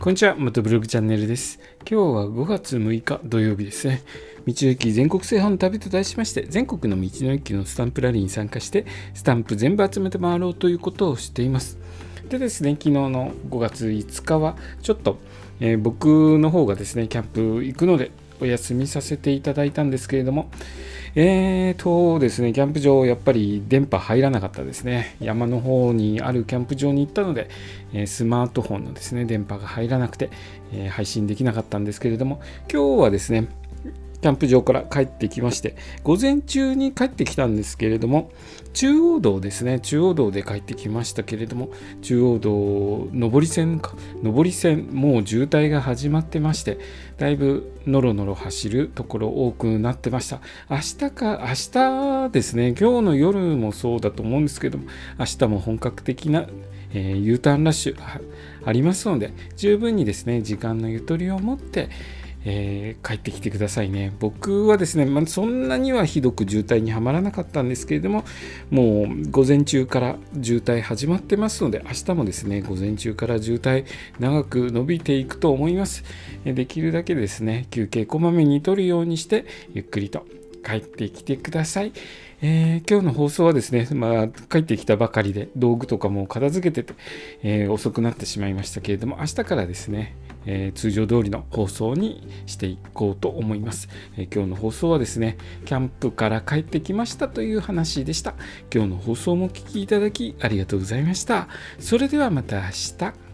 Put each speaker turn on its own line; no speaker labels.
こんにちは、またブログチャンネルです。今日は5月6日土曜日ですね。道の駅全国制覇の旅と題しまして、全国の道の駅のスタンプラリーに参加して、スタンプ全部集めて回ろうということをしています。でですね、昨日の5月5日は、ちょっと、えー、僕の方がですね、キャンプ行くので、お休みさせていただいたんですけれども、えーとですね、キャンプ場、やっぱり電波入らなかったですね。山の方にあるキャンプ場に行ったので、スマートフォンのですね、電波が入らなくて、配信できなかったんですけれども、今日はですね、キャンプ場から帰ってきまして、午前中に帰ってきたんですけれども、中央道ですね、中央道で帰ってきましたけれども、中央道、上り線か、上り線、もう渋滞が始まってまして、だいぶのろのろ走るところ多くなってました。明日か、明日ですね、今日の夜もそうだと思うんですけども、明日も本格的な、えー、U ターンラッシュありますので、十分にですね、時間のゆとりを持って、えー、帰ってきてくださいね。僕はですね、まあ、そんなにはひどく渋滞にはまらなかったんですけれども、もう午前中から渋滞始まってますので、明日もですね、午前中から渋滞長く伸びていくと思います。できるだけですね、休憩こまめに取るようにして、ゆっくりと帰ってきてください。えー、今日の放送はですね、まあ、帰ってきたばかりで道具とかも片付けてて、えー、遅くなってしまいましたけれども、明日からですね、えー、通常通りの放送にしていこうと思います、え今日の放送はですね、キャンプから帰ってきましたという話でした。今日の放送もお聴きいただきありがとうございました。それではまた明日。